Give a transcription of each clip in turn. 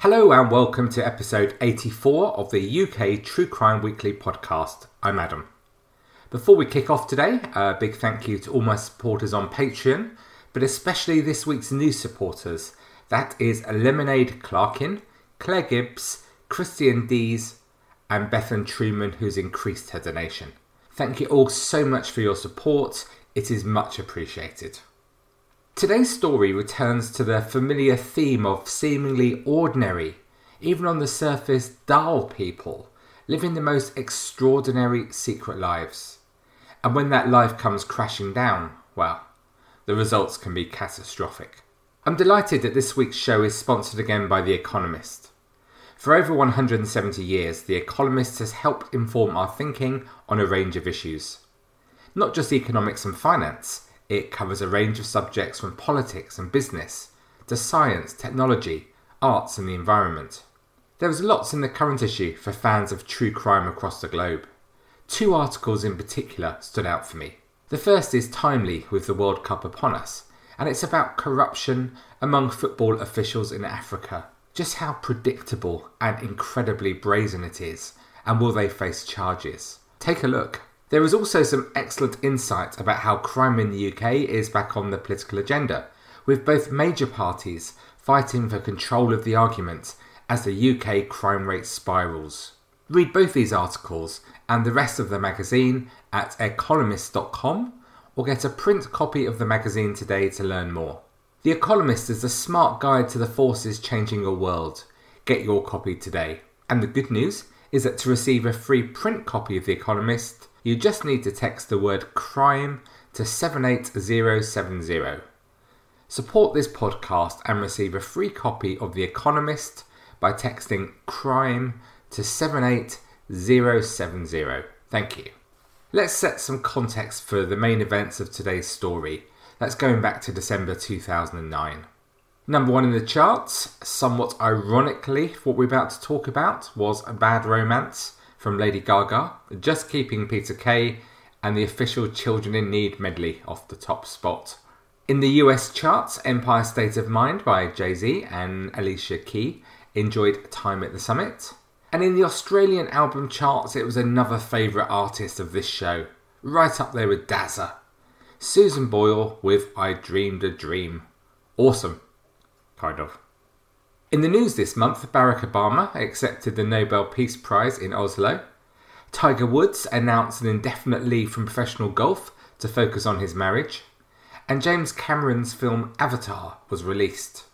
Hello and welcome to episode 84 of the UK True Crime Weekly podcast. I'm Adam. Before we kick off today, a big thank you to all my supporters on Patreon, but especially this week's new supporters. That is Lemonade Clarkin, Claire Gibbs, Christian Dees, and Bethan Truman, who's increased her donation. Thank you all so much for your support, it is much appreciated. Today's story returns to the familiar theme of seemingly ordinary, even on the surface dull people, living the most extraordinary secret lives. And when that life comes crashing down, well, the results can be catastrophic. I'm delighted that this week's show is sponsored again by The Economist. For over 170 years, The Economist has helped inform our thinking on a range of issues. Not just economics and finance, it covers a range of subjects from politics and business to science, technology, arts, and the environment. There was lots in the current issue for fans of true crime across the globe. Two articles in particular stood out for me. The first is timely with the World Cup upon us, and it's about corruption among football officials in Africa. Just how predictable and incredibly brazen it is, and will they face charges? Take a look. There is also some excellent insight about how crime in the UK is back on the political agenda, with both major parties fighting for control of the argument as the UK crime rate spirals. Read both these articles and the rest of the magazine at economist.com or get a print copy of the magazine today to learn more. The Economist is a smart guide to the forces changing your world. Get your copy today. And the good news is that to receive a free print copy of The Economist, you just need to text the word crime to 78070. Support this podcast and receive a free copy of The Economist by texting crime to 78070. Thank you. Let's set some context for the main events of today's story. That's going back to December 2009. Number one in the charts, somewhat ironically, what we're about to talk about was A Bad Romance from Lady Gaga, Just Keeping Peter Kay, and the official Children in Need medley off the top spot. In the US charts, Empire State of Mind by Jay Z and Alicia Keys enjoyed Time at the Summit. And in the Australian album charts, it was another favourite artist of this show, right up there with Dazza. Susan Boyle with I Dreamed a Dream. Awesome. Kind of. In the news this month, Barack Obama accepted the Nobel Peace Prize in Oslo. Tiger Woods announced an indefinite leave from professional golf to focus on his marriage. And James Cameron's film Avatar was released.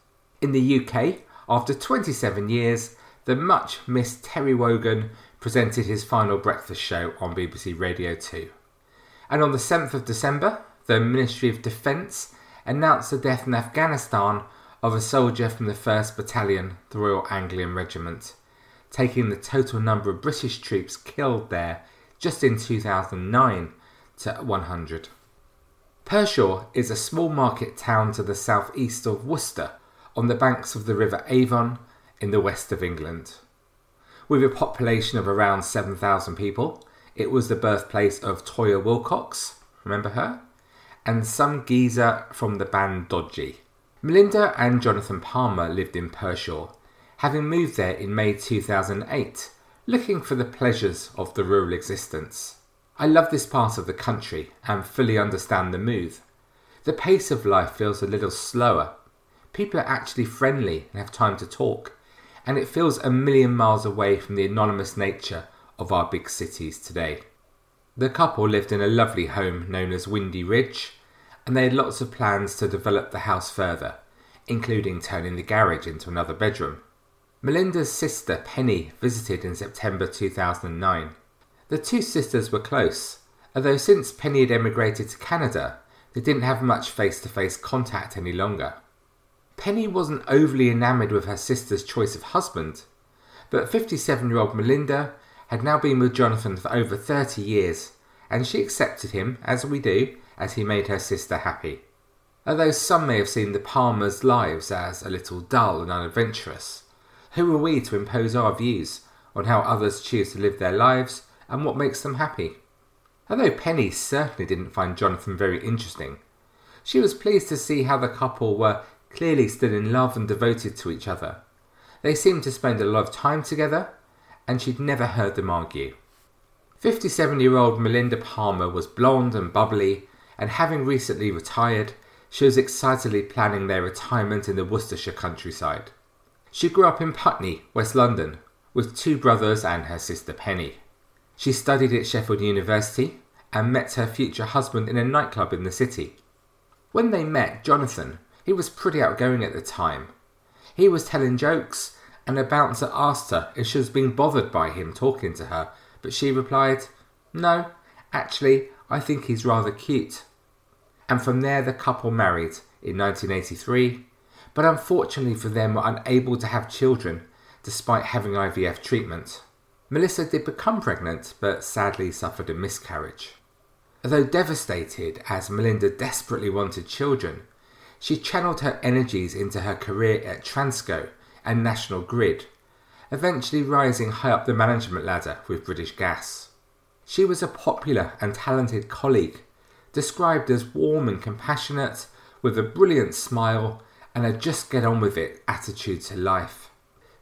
In the UK, after 27 years, the much missed Terry Wogan presented his final breakfast show on BBC Radio 2. And on the 7th of December, the Ministry of Defence announced the death in Afghanistan of a soldier from the 1st Battalion, the Royal Anglian Regiment, taking the total number of British troops killed there just in 2009 to 100. Pershore is a small market town to the southeast of Worcester on the banks of the River Avon in the west of England. With a population of around 7,000 people, it was the birthplace of Toyah Willcox, remember her? And some geezer from the band Dodgy. Melinda and Jonathan Palmer lived in Pershore, having moved there in May 2008, looking for the pleasures of the rural existence. I love this part of the country and fully understand the move. The pace of life feels a little slower. People are actually friendly and have time to talk, and it feels a million miles away from the anonymous nature of our big cities today. The couple lived in a lovely home known as Windy Ridge, and they had lots of plans to develop the house further, including turning the garage into another bedroom. Melinda's sister Penny visited in September 2009. The two sisters were close, although since Penny had emigrated to Canada, they didn't have much face to face contact any longer. Penny wasn't overly enamoured with her sister's choice of husband, but 57 year old Melinda had now been with Jonathan for over 30 years, and she accepted him, as we do, as he made her sister happy. Although some may have seen the Palmers' lives as a little dull and unadventurous, who are we to impose our views on how others choose to live their lives and what makes them happy? Although Penny certainly didn't find Jonathan very interesting, she was pleased to see how the couple were clearly still in love and devoted to each other. They seemed to spend a lot of time together, and she'd never heard them argue. 57 year old Melinda Palmer was blonde and bubbly, and having recently retired, she was excitedly planning their retirement in the Worcestershire countryside. She grew up in Putney, West London, with two brothers and her sister Penny. She studied at Sheffield University and met her future husband in a nightclub in the city. When they met, Jonathan, he was pretty outgoing at the time. He was telling jokes, and a bouncer asked her if she was being bothered by him talking to her, but she replied, No, actually, I think he's rather cute. And from there, the couple married in 1983, but unfortunately for them, were unable to have children despite having IVF treatment. Melissa did become pregnant, but sadly suffered a miscarriage. Although devastated, as Melinda desperately wanted children, she channeled her energies into her career at Transco and National Grid, eventually rising high up the management ladder with British Gas. She was a popular and talented colleague, described as warm and compassionate, with a brilliant smile and a just get on with it attitude to life.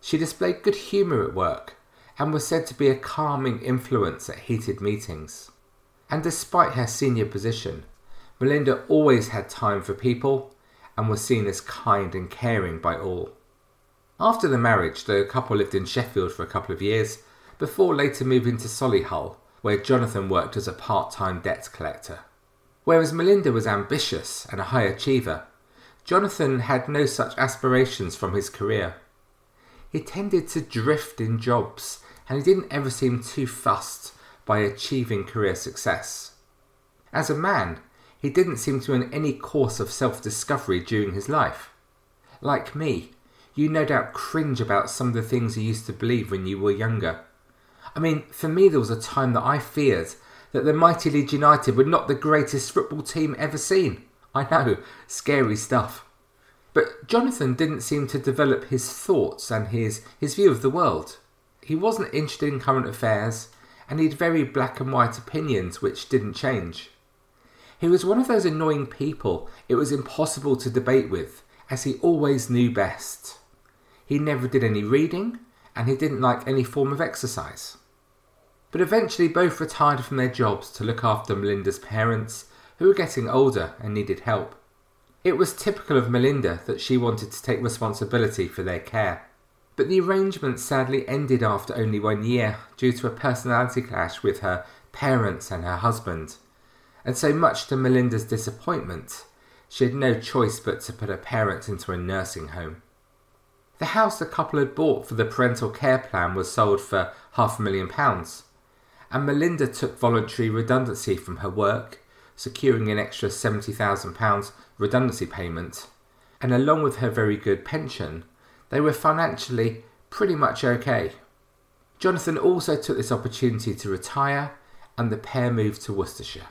She displayed good humour at work and was said to be a calming influence at heated meetings. And despite her senior position, Melinda always had time for people and was seen as kind and caring by all. After the marriage, the couple lived in Sheffield for a couple of years before later moving to Solihull, where Jonathan worked as a part time debt collector. Whereas Melinda was ambitious and a high achiever, Jonathan had no such aspirations from his career. He tended to drift in jobs and he didn't ever seem too fussed by achieving career success. As a man, he didn't seem to in any course of self discovery during his life. Like me, you no doubt cringe about some of the things you used to believe when you were younger. I mean, for me, there was a time that I feared that the mighty Leeds United were not the greatest football team ever seen. I know, scary stuff. But Jonathan didn't seem to develop his thoughts and his, his view of the world. He wasn't interested in current affairs, and he had very black and white opinions which didn't change. He was one of those annoying people it was impossible to debate with, as he always knew best. He never did any reading, and he didn't like any form of exercise. But eventually, both retired from their jobs to look after Melinda's parents, who were getting older and needed help. It was typical of Melinda that she wanted to take responsibility for their care. But the arrangement sadly ended after only one year due to a personality clash with her parents and her husband. And so much to Melinda's disappointment, she had no choice but to put her parents into a nursing home. The house the couple had bought for the parental care plan was sold for half a million pounds, and Melinda took voluntary redundancy from her work, securing an extra £70,000 redundancy payment, and along with her very good pension, they were financially pretty much okay. Jonathan also took this opportunity to retire, and the pair moved to Worcestershire.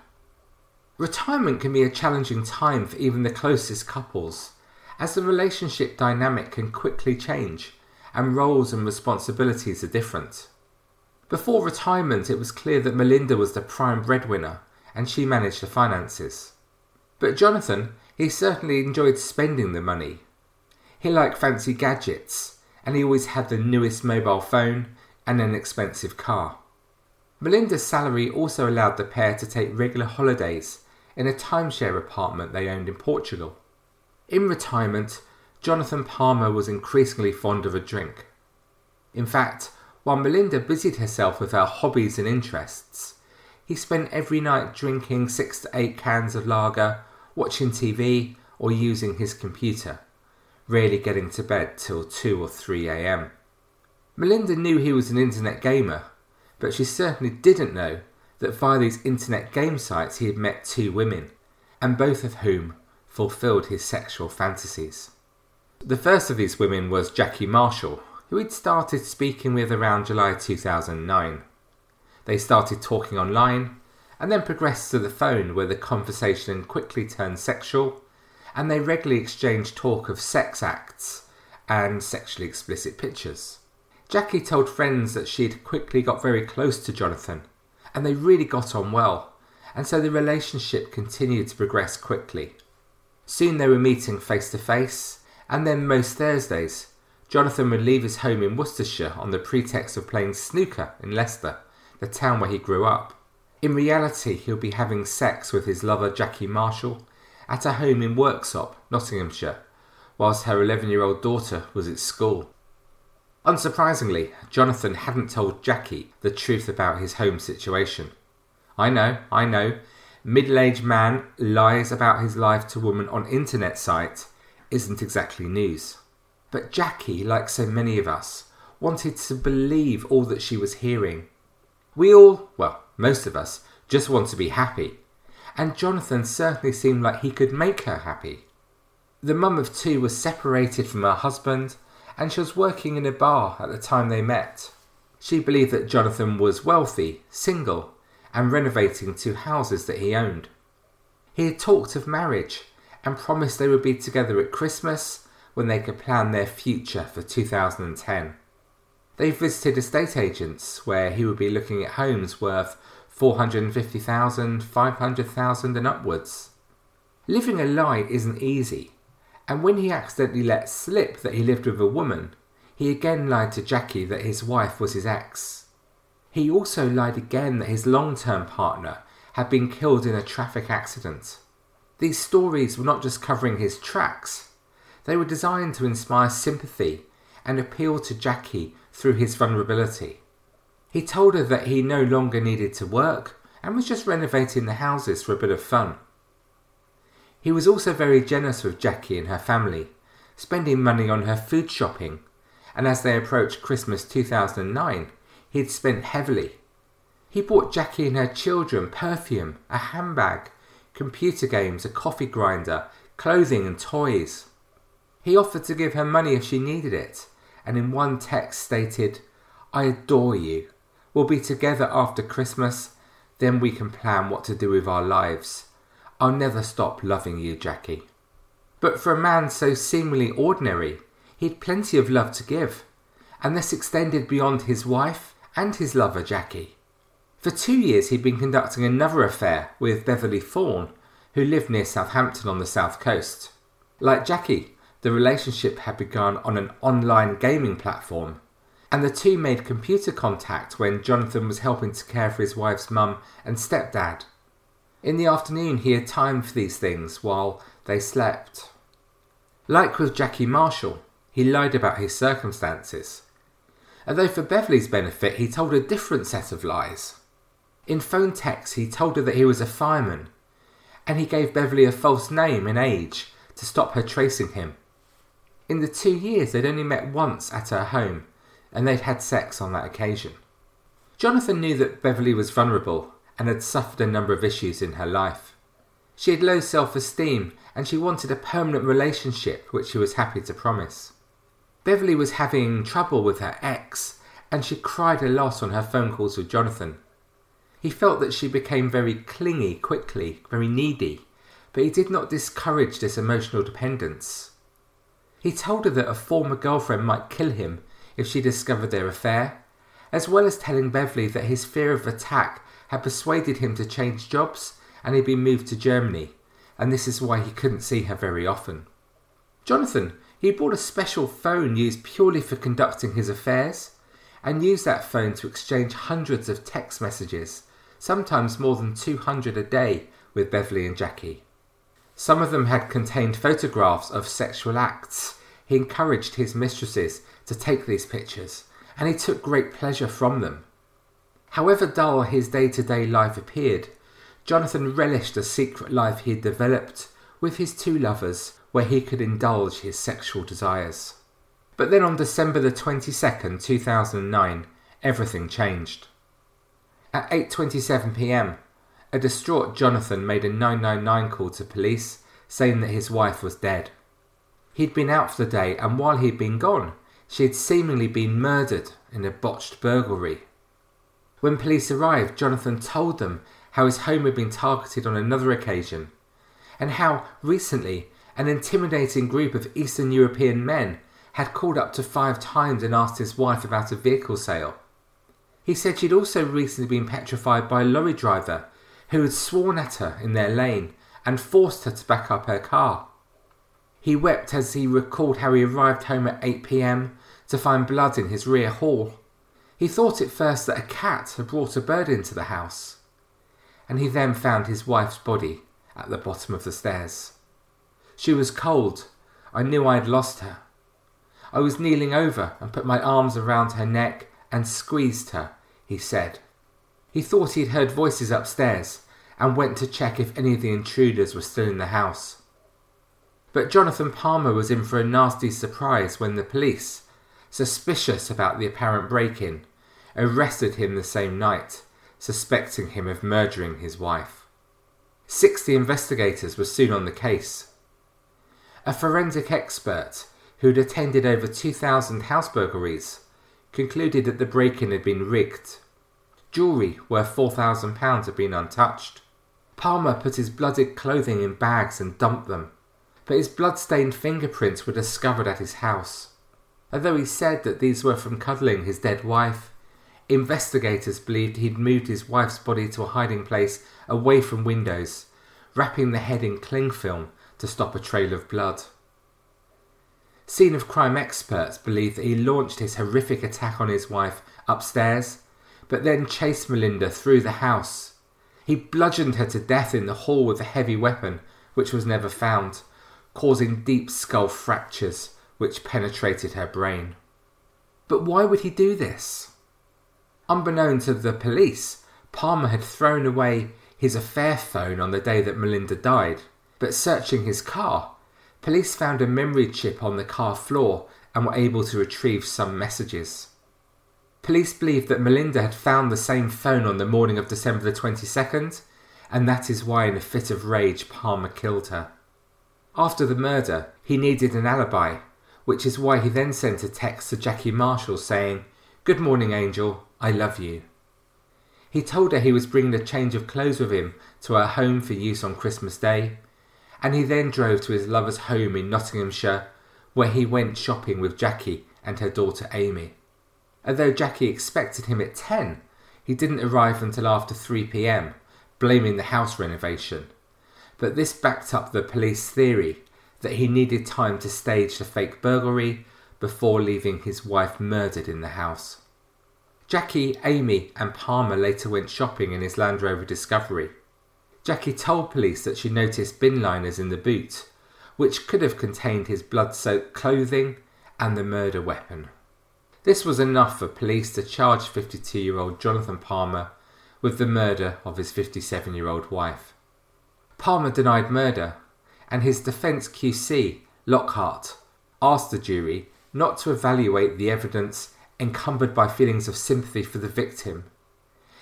Retirement can be a challenging time for even the closest couples, as the relationship dynamic can quickly change and roles and responsibilities are different. Before retirement, it was clear that Melinda was the prime breadwinner and she managed the finances. But Jonathan he certainly enjoyed spending the money. He liked fancy gadgets, and he always had the newest mobile phone and an expensive car. Melinda's salary also allowed the pair to take regular holidays in a timeshare apartment they owned in Portugal. In retirement, Jonathan Palmer was increasingly fond of a drink. In fact, while Melinda busied herself with her hobbies and interests, he spent every night drinking six to eight cans of lager watching TV, or using his computer, rarely getting to bed till 2 or 3 am. Melinda knew he was an internet gamer, but she certainly didn't know that via these internet game sites he had met two women, and both of whom fulfilled his sexual fantasies. The first of these women was Jackie Marshall, who he'd started speaking with around July 2009. They started talking online, and then progressed to the phone where the conversation quickly turned sexual, and they regularly exchanged talk of sex acts and sexually explicit pictures. Jackie told friends that she'd quickly got very close to Jonathan, and they really got on well, and so the relationship continued to progress quickly. Soon they were meeting face to face, and then most Thursdays, Jonathan would leave his home in Worcestershire on the pretext of playing snooker in Leicester, the town where he grew up. In reality, he'll be having sex with his lover Jackie Marshall at a home in Worksop, Nottinghamshire, whilst her 11 year old daughter was at school. Unsurprisingly, Jonathan hadn't told Jackie the truth about his home situation. I know, I know, middle aged man lies about his life to woman on internet site isn't exactly news. But Jackie, like so many of us, wanted to believe all that she was hearing. We all, well, most of us, just want to be happy. And Jonathan certainly seemed like he could make her happy. The mum of two was separated from her husband and she was working in a bar at the time they met. She believed that Jonathan was wealthy, single, and renovating two houses that he owned. He had talked of marriage and promised they would be together at Christmas when they could plan their future for 2010. They visited estate agents where he would be looking at homes worth 450,000, 500,000 and upwards. Living a lie isn't easy, and when he accidentally let slip that he lived with a woman, he again lied to Jackie that his wife was his ex. He also lied again that his long term partner had been killed in a traffic accident. These stories were not just covering his tracks, they were designed to inspire sympathy and appeal to Jackie through his vulnerability. He told her that he no longer needed to work and was just renovating the houses for a bit of fun. He was also very generous with Jackie and her family, spending money on her food shopping, and as they approached Christmas 2009, he had spent heavily. He bought Jackie and her children perfume, a handbag, computer games, a coffee grinder, clothing, and toys. He offered to give her money if she needed it, and in one text stated, I adore you. We'll be together after Christmas, then we can plan what to do with our lives. I'll never stop loving you, Jackie. But for a man so seemingly ordinary, he had plenty of love to give, and this extended beyond his wife and his lover, Jackie. For two years he'd been conducting another affair with Beverly Thorne, who lived near Southampton on the south coast. Like Jackie, the relationship had begun on an online gaming platform, and the two made computer contact when Jonathan was helping to care for his wife's mum and stepdad. In the afternoon, he had time for these things while they slept. Like with Jackie Marshall, he lied about his circumstances. Although for Beverly's benefit, he told a different set of lies. In phone texts, he told her that he was a fireman, and he gave Beverly a false name and age to stop her tracing him. In the two years, they'd only met once at her home, and they'd had sex on that occasion. Jonathan knew that Beverly was vulnerable and had suffered a number of issues in her life. She had low self esteem and she wanted a permanent relationship, which she was happy to promise. Beverly was having trouble with her ex and she cried a lot on her phone calls with Jonathan. He felt that she became very clingy quickly, very needy, but he did not discourage this emotional dependence. He told her that a former girlfriend might kill him if she discovered their affair, as well as telling Beverly that his fear of attack had persuaded him to change jobs and he'd been moved to Germany, and this is why he couldn't see her very often. Jonathan, he bought a special phone used purely for conducting his affairs, and used that phone to exchange hundreds of text messages, sometimes more than 200 a day, with Beverly and Jackie. Some of them had contained photographs of sexual acts. He encouraged his mistresses to take these pictures, and he took great pleasure from them. However dull his day to day life appeared, Jonathan relished the secret life he had developed with his two lovers where he could indulge his sexual desires. But then on December the 22nd, 2009, everything changed. At 8:27 p.m., a distraught Jonathan made a 999 call to police saying that his wife was dead. He'd been out for the day and while he'd been gone, she had seemingly been murdered in a botched burglary when police arrived, Jonathan told them how his home had been targeted on another occasion, and how recently an intimidating group of Eastern European men had called up to five times and asked his wife about a vehicle sale. He said she'd also recently been petrified by a lorry driver who had sworn at her in their lane and forced her to back up her car. He wept as he recalled how he arrived home at 8 pm to find blood in his rear hall. He thought at first that a cat had brought a bird into the house, and he then found his wife's body at the bottom of the stairs. She was cold. I knew I had lost her. I was kneeling over and put my arms around her neck and squeezed her, he said. He thought he had heard voices upstairs and went to check if any of the intruders were still in the house. But Jonathan Palmer was in for a nasty surprise when the police, suspicious about the apparent break in, arrested him the same night, suspecting him of murdering his wife. Sixty investigators were soon on the case. A forensic expert who'd attended over 2,000 house burglaries concluded that the break in had been rigged. Jewellery worth £4,000 had been untouched. Palmer put his blooded clothing in bags and dumped them, but his blood-stained fingerprints were discovered at his house. Although he said that these were from cuddling his dead wife, investigators believed he'd moved his wife's body to a hiding place away from windows, wrapping the head in cling film to stop a trail of blood. Scene of crime experts believe that he launched his horrific attack on his wife upstairs, but then chased Melinda through the house. He bludgeoned her to death in the hall with a heavy weapon, which was never found, causing deep skull fractures which penetrated her brain. But why would he do this? Unbeknown to the police, Palmer had thrown away his affair phone on the day that Melinda died, but searching his car, police found a memory chip on the car floor and were able to retrieve some messages. Police believe that Melinda had found the same phone on the morning of December the 22nd, and that is why, in a fit of rage, Palmer killed her. After the murder, he needed an alibi, which is why he then sent a text to Jackie Marshall saying, Good morning, Angel, I love you. He told her he was bringing a change of clothes with him to her home for use on Christmas Day, and he then drove to his lover's home in Nottinghamshire, where he went shopping with Jackie and her daughter Amy. Although Jackie expected him at 10, he didn't arrive until after 3 pm, blaming the house renovation. But this backed up the police theory that he needed time to stage the fake burglary before leaving his wife murdered in the house. Jackie, Amy, and Palmer later went shopping in his Land Rover Discovery. Jackie told police that she noticed bin liners in the boot, which could have contained his blood soaked clothing and the murder weapon. This was enough for police to charge 52 year old Jonathan Palmer with the murder of his 57 year old wife. Palmer denied murder, and his defence QC, Lockhart, asked the jury not to evaluate the evidence encumbered by feelings of sympathy for the victim.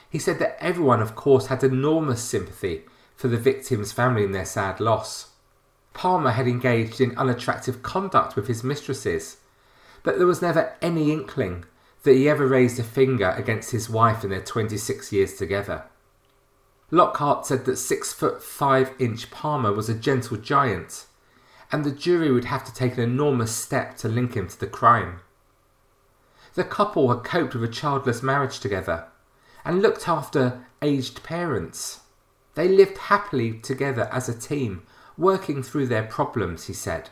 He said that everyone, of course, had enormous sympathy for the victim's family in their sad loss. Palmer had engaged in unattractive conduct with his mistresses but there was never any inkling that he ever raised a finger against his wife in their 26 years together. Lockhart said that six foot five inch Palmer was a gentle giant, and the jury would have to take an enormous step to link him to the crime. The couple had coped with a childless marriage together and looked after aged parents. They lived happily together as a team, working through their problems, he said.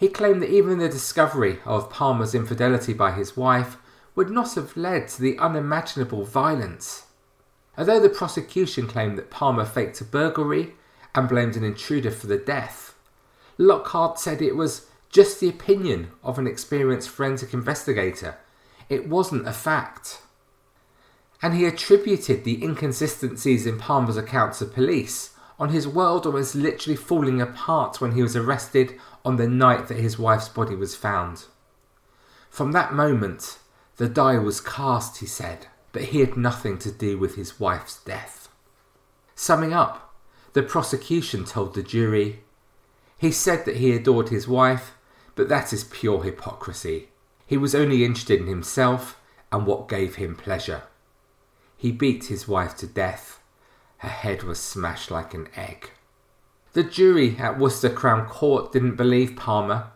He claimed that even the discovery of Palmer's infidelity by his wife would not have led to the unimaginable violence. Although the prosecution claimed that Palmer faked a burglary and blamed an intruder for the death, Lockhart said it was just the opinion of an experienced forensic investigator. It wasn't a fact. And he attributed the inconsistencies in Palmer's accounts of police on his world almost literally falling apart when he was arrested on the night that his wife's body was found. From that moment, the die was cast, he said, but he had nothing to do with his wife's death. Summing up, the prosecution told the jury he said that he adored his wife, but that is pure hypocrisy. He was only interested in himself and what gave him pleasure. He beat his wife to death. Her head was smashed like an egg. The jury at Worcester Crown Court didn't believe Palmer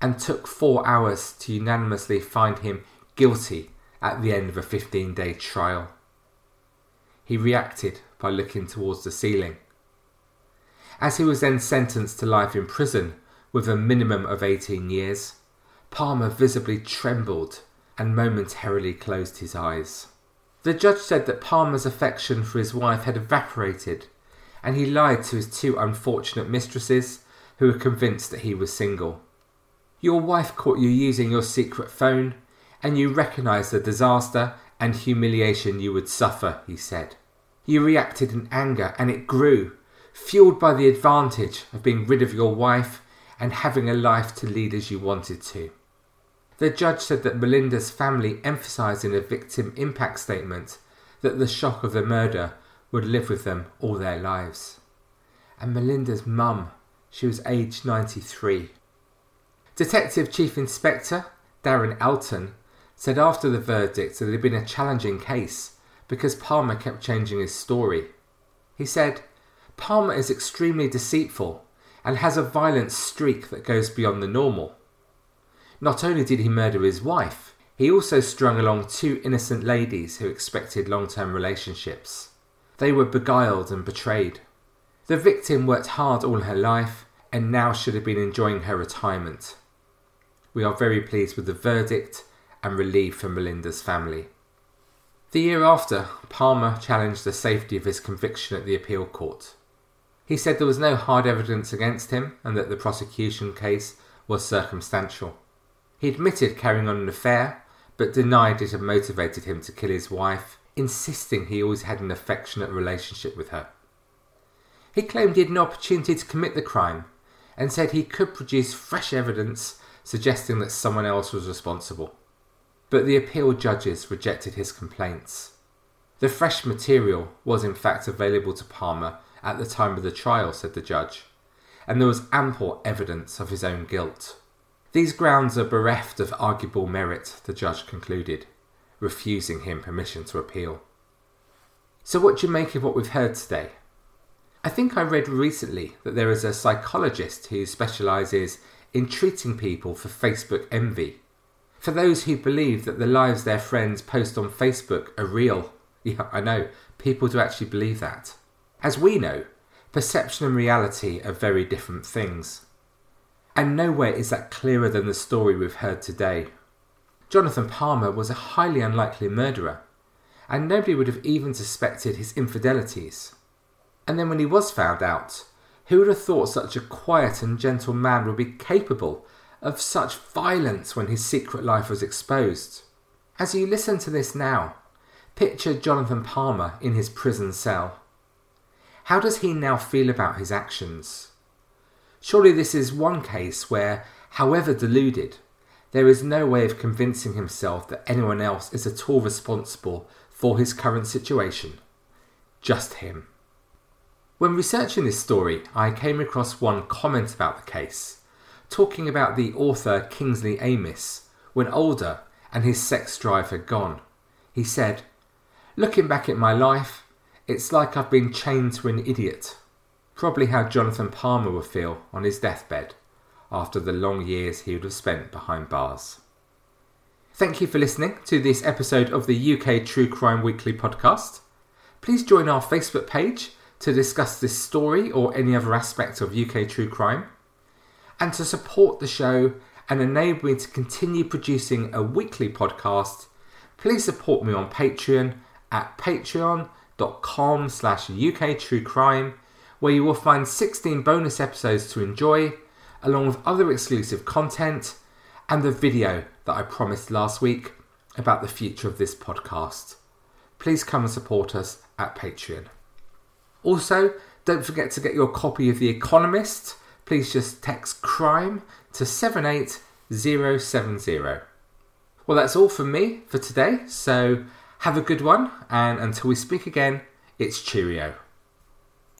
and took four hours to unanimously find him guilty at the end of a 15 day trial. He reacted by looking towards the ceiling. As he was then sentenced to life in prison with a minimum of 18 years, Palmer visibly trembled and momentarily closed his eyes. The judge said that Palmer's affection for his wife had evaporated, and he lied to his two unfortunate mistresses, who were convinced that he was single. Your wife caught you using your secret phone, and you recognised the disaster and humiliation you would suffer, he said. You reacted in anger, and it grew, fueled by the advantage of being rid of your wife and having a life to lead as you wanted to. The judge said that Melinda's family emphasised in a victim impact statement that the shock of the murder would live with them all their lives. And Melinda's mum, she was aged 93. Detective Chief Inspector Darren Elton said after the verdict that it had been a challenging case because Palmer kept changing his story. He said, Palmer is extremely deceitful and has a violent streak that goes beyond the normal. Not only did he murder his wife, he also strung along two innocent ladies who expected long term relationships. They were beguiled and betrayed. The victim worked hard all her life and now should have been enjoying her retirement. We are very pleased with the verdict and relieved for Melinda's family. The year after, Palmer challenged the safety of his conviction at the appeal court. He said there was no hard evidence against him and that the prosecution case was circumstantial. He admitted carrying on an affair, but denied it had motivated him to kill his wife, insisting he always had an affectionate relationship with her. He claimed he had no opportunity to commit the crime and said he could produce fresh evidence suggesting that someone else was responsible. But the appeal judges rejected his complaints. The fresh material was in fact available to Palmer at the time of the trial, said the judge, and there was ample evidence of his own guilt. These grounds are bereft of arguable merit, the judge concluded, refusing him permission to appeal. So, what do you make of what we've heard today? I think I read recently that there is a psychologist who specialises in treating people for Facebook envy. For those who believe that the lives their friends post on Facebook are real. Yeah, I know, people do actually believe that. As we know, perception and reality are very different things. And nowhere is that clearer than the story we've heard today. Jonathan Palmer was a highly unlikely murderer, and nobody would have even suspected his infidelities. And then when he was found out, who would have thought such a quiet and gentle man would be capable of such violence when his secret life was exposed? As you listen to this now, picture Jonathan Palmer in his prison cell. How does he now feel about his actions? Surely this is one case where, however deluded, there is no way of convincing himself that anyone else is at all responsible for his current situation. Just him. When researching this story, I came across one comment about the case, talking about the author Kingsley Amis when older and his sex drive had gone. He said, Looking back at my life, it's like I've been chained to an idiot. Probably how Jonathan Palmer would feel on his deathbed after the long years he would have spent behind bars. Thank you for listening to this episode of the UK True Crime Weekly podcast. Please join our Facebook page to discuss this story or any other aspect of UK true crime. And to support the show and enable me to continue producing a weekly podcast, please support me on Patreon at patreon.com slash UK True Crime where you will find 16 bonus episodes to enjoy, along with other exclusive content and the video that I promised last week about the future of this podcast. Please come and support us at Patreon. Also, don't forget to get your copy of The Economist. Please just text crime to 78070. Well, that's all from me for today, so have a good one, and until we speak again, it's cheerio.